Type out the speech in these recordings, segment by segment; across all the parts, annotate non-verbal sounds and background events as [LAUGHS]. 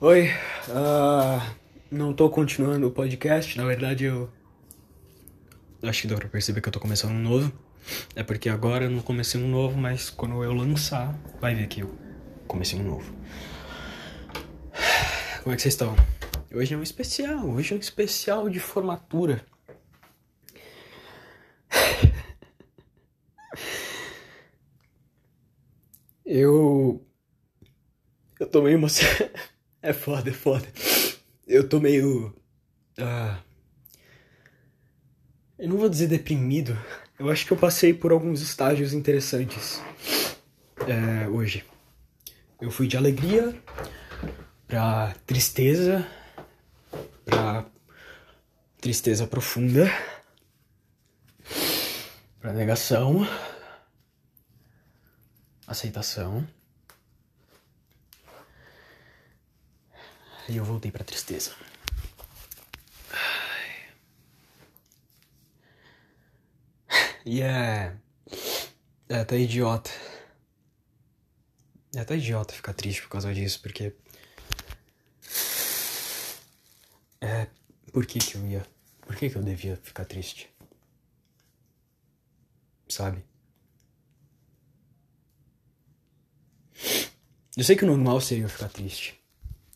Oi, uh, não tô continuando o podcast, na verdade eu. Acho que dá pra perceber que eu tô começando um novo. É porque agora eu não comecei um novo, mas quando eu lançar, vai ver que eu comecei um novo. Como é que vocês estão? Hoje é um especial, hoje é um especial de formatura. [LAUGHS] Eu. Eu tô meio emocionado. É foda, é foda. Eu tô meio. Ah, eu não vou dizer deprimido. Eu acho que eu passei por alguns estágios interessantes é, hoje. Eu fui de alegria pra tristeza, pra tristeza profunda, pra negação, aceitação. E eu voltei pra tristeza. E é. É até idiota. É até idiota ficar triste por causa disso, porque. É. Por que que eu ia. Por que que eu devia ficar triste? Sabe? Eu sei que o normal seria eu ficar triste.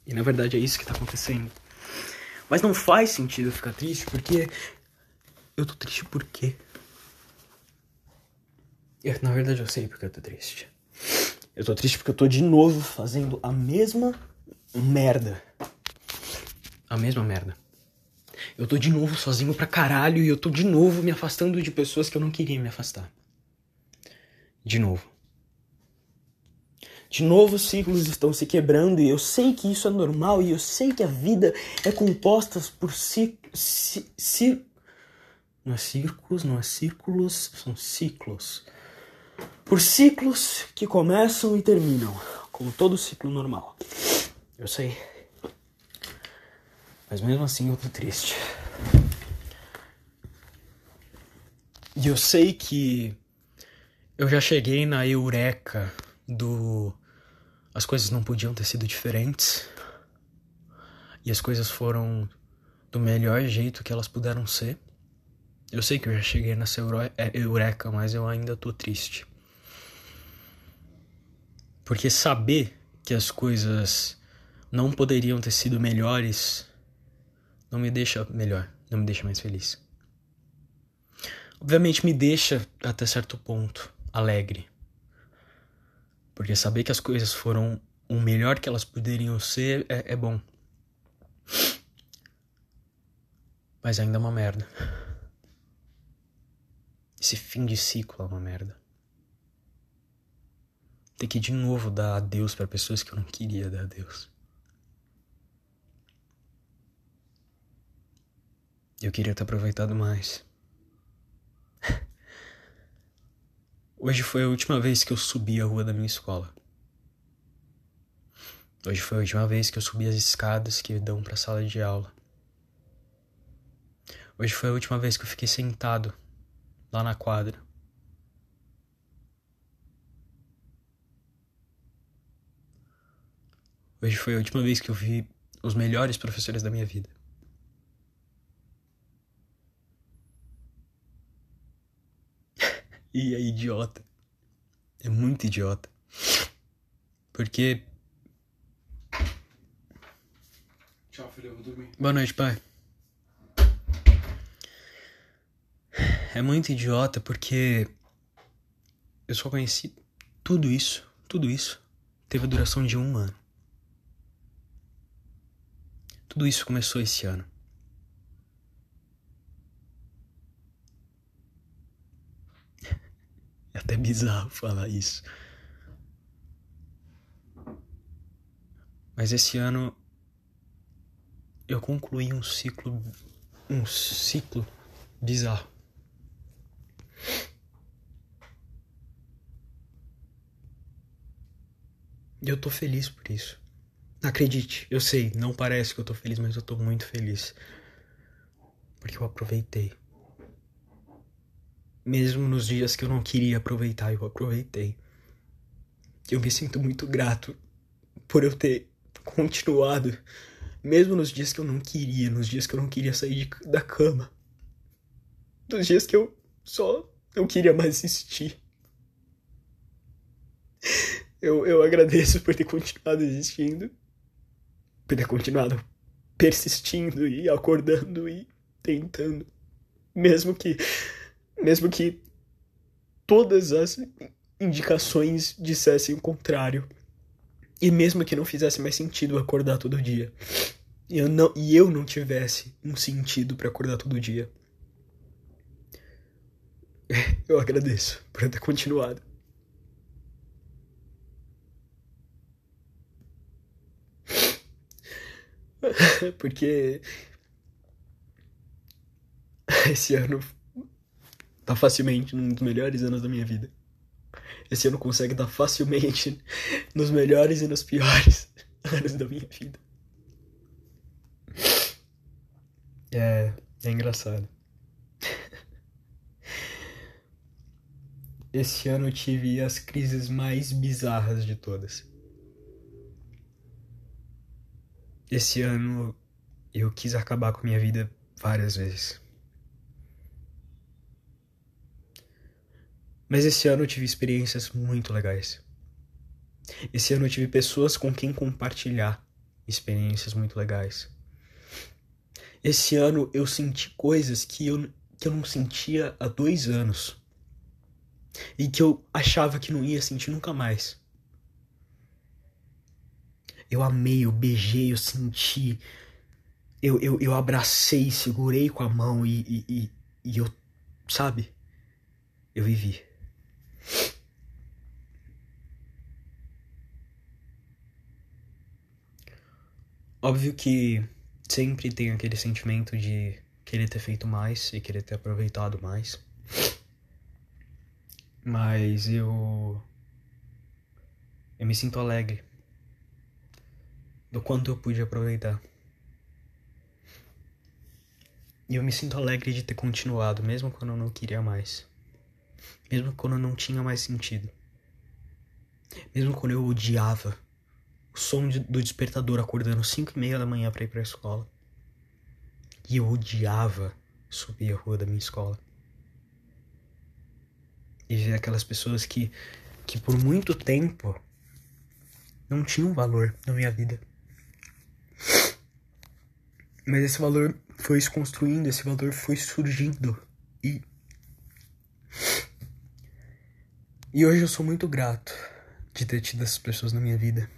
E na verdade é isso que tá acontecendo. Mas não faz sentido eu ficar triste porque. Eu tô triste por quê? Eu, na verdade eu sei porque eu tô triste. Eu tô triste porque eu tô de novo fazendo a mesma merda. A mesma merda. Eu tô de novo sozinho pra caralho e eu tô de novo me afastando de pessoas que eu não queria me afastar. De novo. De novo, os ciclos estão se quebrando e eu sei que isso é normal e eu sei que a vida é composta por ci, ci, ci, não é círculos, não é círculos, são ciclos. Por ciclos que começam e terminam, como todo ciclo normal. Eu sei. Mas mesmo assim eu tô triste. E eu sei que eu já cheguei na eureka do as coisas não podiam ter sido diferentes. E as coisas foram do melhor jeito que elas puderam ser. Eu sei que eu já cheguei nessa é, eureka, mas eu ainda tô triste. Porque saber que as coisas não poderiam ter sido melhores não me deixa melhor, não me deixa mais feliz. Obviamente me deixa até certo ponto alegre. Porque saber que as coisas foram o melhor que elas poderiam ser é, é bom. Mas ainda é uma merda. Esse fim de ciclo é uma merda. Ter que de novo dar adeus para pessoas que eu não queria dar adeus. Eu queria ter aproveitado mais. [LAUGHS] Hoje foi a última vez que eu subi a rua da minha escola. Hoje foi a última vez que eu subi as escadas que dão para a sala de aula. Hoje foi a última vez que eu fiquei sentado lá na quadra. Hoje foi a última vez que eu vi os melhores professores da minha vida. E é idiota. É muito idiota. Porque. Tchau, filho, eu vou dormir. Boa noite, pai. É muito idiota porque. Eu só conheci tudo isso. Tudo isso. Teve a duração de um ano. Tudo isso começou esse ano. É até bizarro falar isso. Mas esse ano eu concluí um ciclo um ciclo bizarro. E eu tô feliz por isso. Acredite, eu sei, não parece que eu tô feliz, mas eu tô muito feliz. Porque eu aproveitei. Mesmo nos dias que eu não queria aproveitar, eu aproveitei. Eu me sinto muito grato por eu ter continuado, mesmo nos dias que eu não queria, nos dias que eu não queria sair de, da cama, nos dias que eu só não queria mais existir. Eu, eu agradeço por ter continuado existindo, por ter continuado persistindo e acordando e tentando, mesmo que mesmo que todas as indicações dissessem o contrário. E mesmo que não fizesse mais sentido acordar todo dia. E eu não, e eu não tivesse um sentido para acordar todo dia. [LAUGHS] Eu agradeço por ter continuado. [LAUGHS] Porque esse ano tá facilmente um dos melhores anos da minha vida. Esse ano consegue estar facilmente nos melhores e nos piores [LAUGHS] anos da minha vida. É, é engraçado. [LAUGHS] Esse ano eu tive as crises mais bizarras de todas. Esse ano eu quis acabar com a minha vida várias vezes. Mas esse ano eu tive experiências muito legais. Esse ano eu tive pessoas com quem compartilhar experiências muito legais. Esse ano eu senti coisas que eu, que eu não sentia há dois anos. E que eu achava que não ia sentir nunca mais. Eu amei, eu beijei, eu senti. Eu, eu, eu abracei, segurei com a mão e, e, e, e eu, sabe? Eu vivi. Óbvio que sempre tem aquele sentimento de querer ter feito mais e querer ter aproveitado mais. Mas eu. Eu me sinto alegre do quanto eu pude aproveitar. E eu me sinto alegre de ter continuado, mesmo quando eu não queria mais mesmo quando não tinha mais sentido. Mesmo quando eu odiava o som de, do despertador acordando 5 e meia da manhã para ir para a escola. E eu odiava subir a rua da minha escola. E ver aquelas pessoas que, que por muito tempo não tinham valor na minha vida. Mas esse valor foi se construindo, esse valor foi surgindo. E E hoje eu sou muito grato de ter tido essas pessoas na minha vida.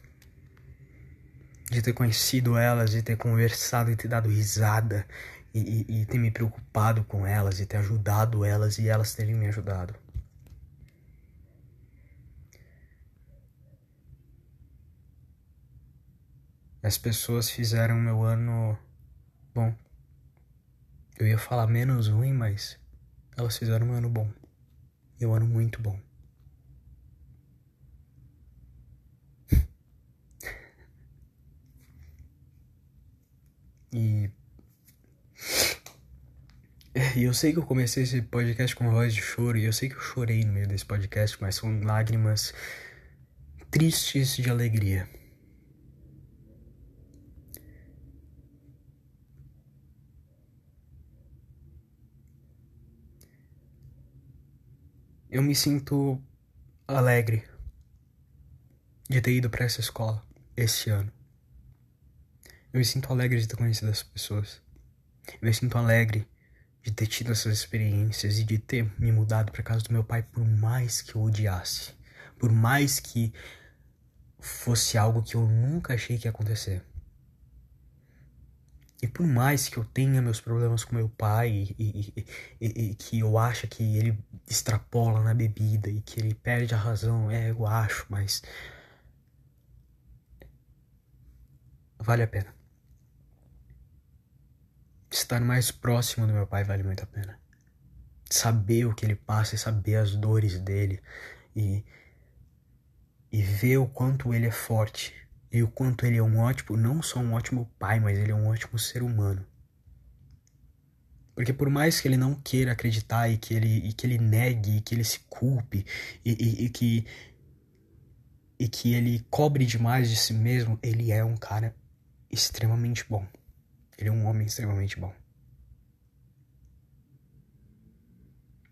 De ter conhecido elas, de ter conversado e ter dado risada. E, e, e ter me preocupado com elas e ter ajudado elas e elas terem me ajudado. As pessoas fizeram meu ano bom. Eu ia falar menos ruim, mas elas fizeram um ano bom. E ano muito bom. E. E eu sei que eu comecei esse podcast com voz de choro, e eu sei que eu chorei no meio desse podcast, mas são lágrimas tristes de alegria. Eu me sinto alegre de ter ido para essa escola esse ano. Eu me sinto alegre de ter conhecido essas pessoas. Eu me sinto alegre de ter tido essas experiências e de ter me mudado para casa do meu pai por mais que eu odiasse, por mais que fosse algo que eu nunca achei que ia acontecer. E por mais que eu tenha meus problemas com meu pai e, e, e, e, que eu acho que ele extrapola na bebida e que ele perde a razão, é, eu acho, mas vale a pena estar mais próximo do meu pai vale muito a pena. Saber o que ele passa e saber as dores dele e, e ver o quanto ele é forte e o quanto ele é um ótimo, não só um ótimo pai, mas ele é um ótimo ser humano. Porque por mais que ele não queira acreditar e que ele, e que ele negue, e que ele se culpe, e, e, e que e que ele cobre demais de si mesmo, ele é um cara extremamente bom. Ele é um homem extremamente bom.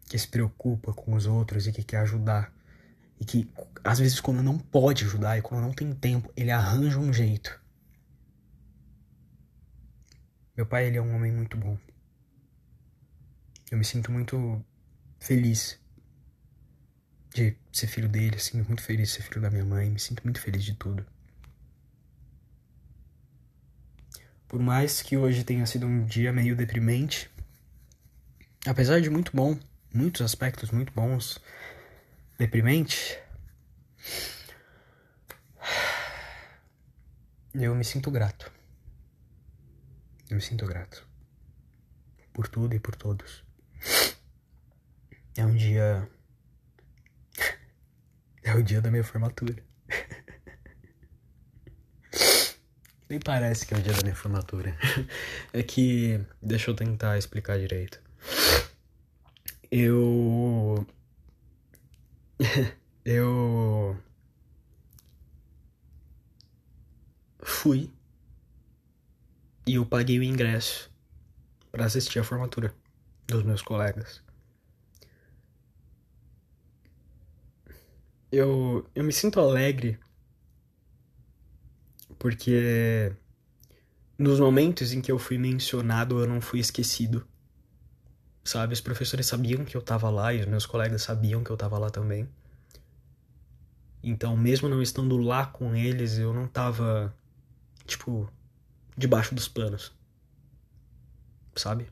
Que se preocupa com os outros e que quer ajudar. E que, às vezes, quando não pode ajudar e quando não tem tempo, ele arranja um jeito. Meu pai, ele é um homem muito bom. Eu me sinto muito feliz de ser filho dele, assim, muito feliz de ser filho da minha mãe, me sinto muito feliz de tudo. Por mais que hoje tenha sido um dia meio deprimente, apesar de muito bom, muitos aspectos muito bons, deprimente, eu me sinto grato. Eu me sinto grato por tudo e por todos. É um dia. [LAUGHS] É o dia da minha formatura. Nem parece que é o dia da minha formatura. [LAUGHS] É que. Deixa eu tentar explicar direito. Eu. [LAUGHS] Eu. Fui. E eu paguei o ingresso para assistir a formatura dos meus colegas. Eu, eu me sinto alegre porque nos momentos em que eu fui mencionado eu não fui esquecido. Sabe, os professores sabiam que eu tava lá e os meus colegas sabiam que eu tava lá também. Então, mesmo não estando lá com eles, eu não tava, tipo, debaixo dos panos sabe?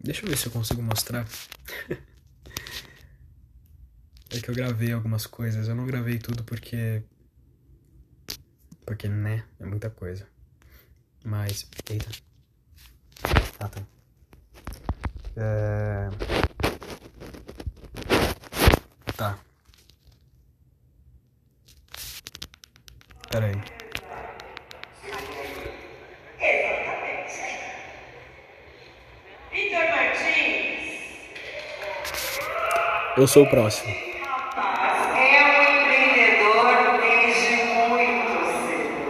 Deixa eu ver se eu consigo mostrar. [LAUGHS] é que eu gravei algumas coisas. Eu não gravei tudo porque. Porque, né? É muita coisa. Mas. Eita. Ah, tá. É... Tá. Pera aí. Eu sou o próximo. É um empreendedor desde muito cedo.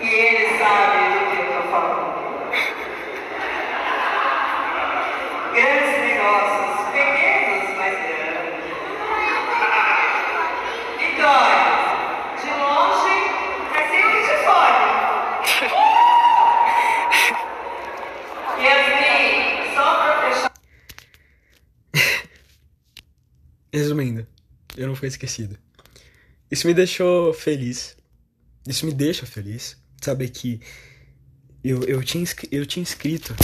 E ele sabe do que eu estou falando. Negócios, pequenos, mas grandes. [LAUGHS] Vitória, de longe, mas sempre de fora. Yasmin, [LAUGHS] só para fechar. [LAUGHS] Resumindo, eu não fui esquecido. Isso me deixou feliz. Isso me deixa feliz. Saber que eu, eu, tinha, eu tinha escrito.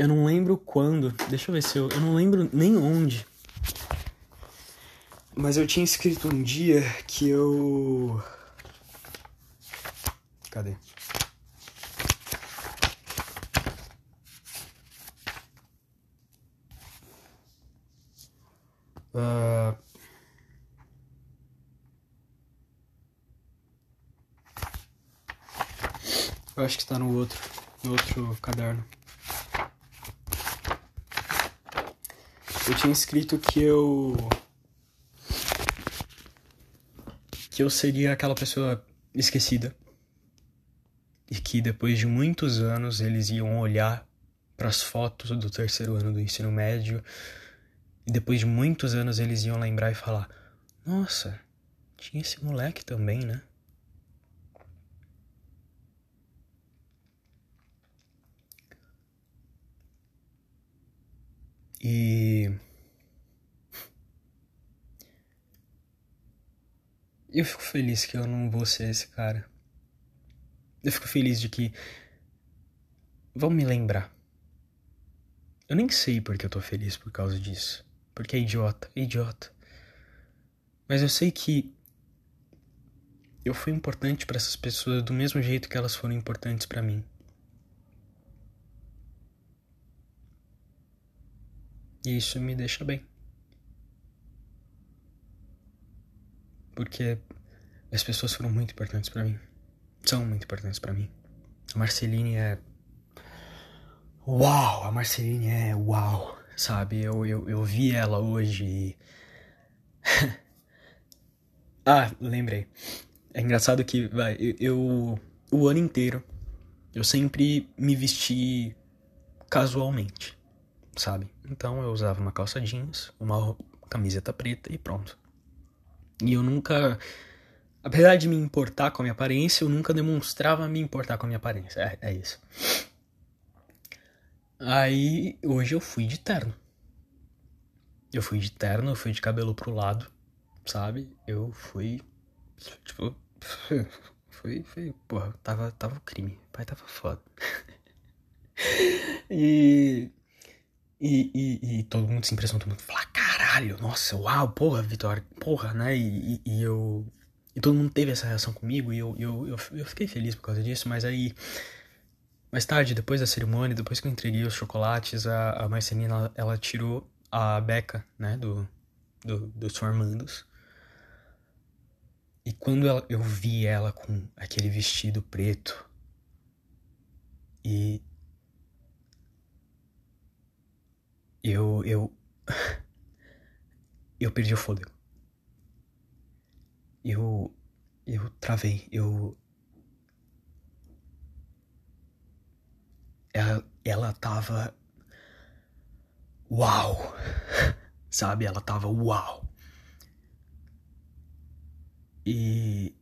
Eu não lembro quando. Deixa eu ver se eu. Eu não lembro nem onde. Mas eu tinha escrito um dia que eu. Cadê? Uh... Eu acho que está no outro, no outro caderno. Eu tinha escrito que eu que eu seria aquela pessoa esquecida e que depois de muitos anos eles iam olhar para as fotos do terceiro ano do ensino médio e depois de muitos anos eles iam lembrar e falar: Nossa, tinha esse moleque também, né? E. Eu fico feliz que eu não vou ser esse cara. Eu fico feliz de que. Vão me lembrar. Eu nem sei porque eu tô feliz por causa disso. Porque é idiota, é idiota. Mas eu sei que eu fui importante para essas pessoas do mesmo jeito que elas foram importantes para mim. E isso me deixa bem. Porque as pessoas foram muito importantes para mim. São muito importantes para mim. A Marceline é. Uau! A Marceline é uau! sabe? Eu, eu, eu vi ela hoje e. [LAUGHS] ah, lembrei. É engraçado que, vai, eu, eu. O ano inteiro, eu sempre me vesti casualmente, sabe? Então eu usava uma calça jeans, uma camiseta preta e pronto. E eu nunca. Apesar de me importar com a minha aparência, eu nunca demonstrava me importar com a minha aparência. É, é isso. Aí hoje eu fui de terno. Eu fui de terno, eu fui de cabelo pro lado, sabe? Eu fui. Tipo. [LAUGHS] Foi. Foi. Porra, tava, tava o crime. O pai tava foda. [LAUGHS] e, e, e. E todo mundo se impressionou, todo mundo falou: caralho, nossa, uau, porra, Vitória, porra, né? E, e, e eu. E todo mundo teve essa reação comigo e eu, eu, eu, eu fiquei feliz por causa disso, mas aí mais tarde, depois da cerimônia, depois que eu entreguei os chocolates, a, a Marcelina, ela, ela tirou a beca, né, do, do, dos formandos. E quando ela, eu vi ela com aquele vestido preto e eu eu [LAUGHS] eu perdi o fôlego. Eu eu travei, eu ela, ela tava. Uau! [LAUGHS] Sabe? Ela tava uau! E.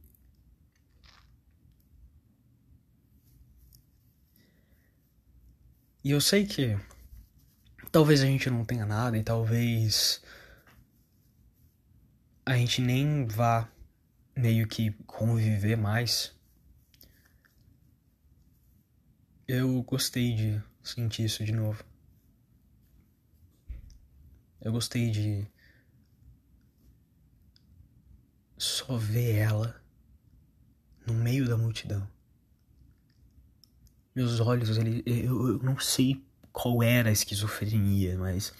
E eu sei que talvez a gente não tenha nada e talvez a gente nem vá meio que conviver mais Eu gostei de sentir isso de novo. Eu gostei de só ver ela no meio da multidão. Meus olhos, ele, eu, eu não sei qual era a esquizofrenia, mas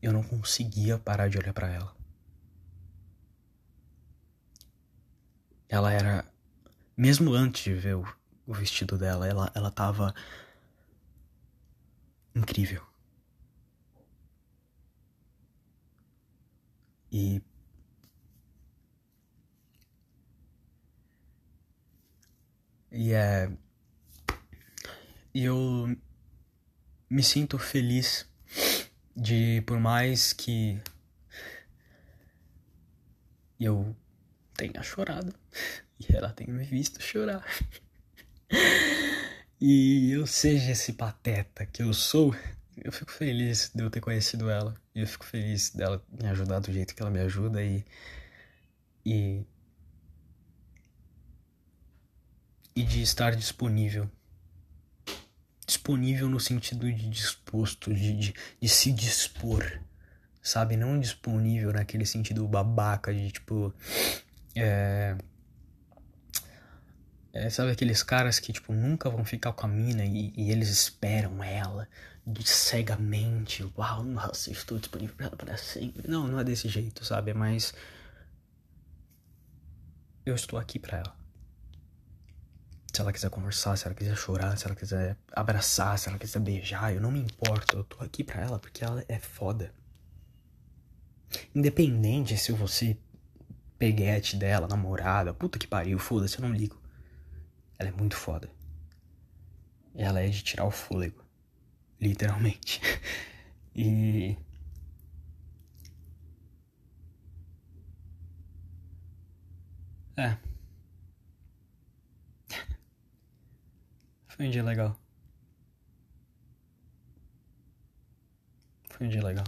eu não conseguia parar de olhar para ela. Ela era, mesmo antes de ver o o vestido dela. Ela, ela tava incrível. E e é e eu me sinto feliz de por mais que eu tenha chorado e ela tenha me visto chorar [LAUGHS] e eu seja esse pateta que eu sou, eu fico feliz de eu ter conhecido ela. E eu fico feliz dela me ajudar do jeito que ela me ajuda e. E. E de estar disponível. Disponível no sentido de disposto, de, de, de se dispor. Sabe? Não disponível naquele sentido babaca de tipo. É é, sabe aqueles caras que, tipo, nunca vão ficar com a mina e, e eles esperam ela cegamente. Uau, nossa, estou disponível pra ela para sempre. Não, não é desse jeito, sabe? Mais. Eu estou aqui pra ela. Se ela quiser conversar, se ela quiser chorar, se ela quiser abraçar, se ela quiser beijar, eu não me importo. Eu tô aqui pra ela porque ela é foda. Independente se você peguete dela, namorada, puta que pariu, foda-se, eu não ligo. Ela é muito foda. Ela é de tirar o fôlego. Literalmente. [LAUGHS] e. É. Foi um dia legal. Foi um dia legal.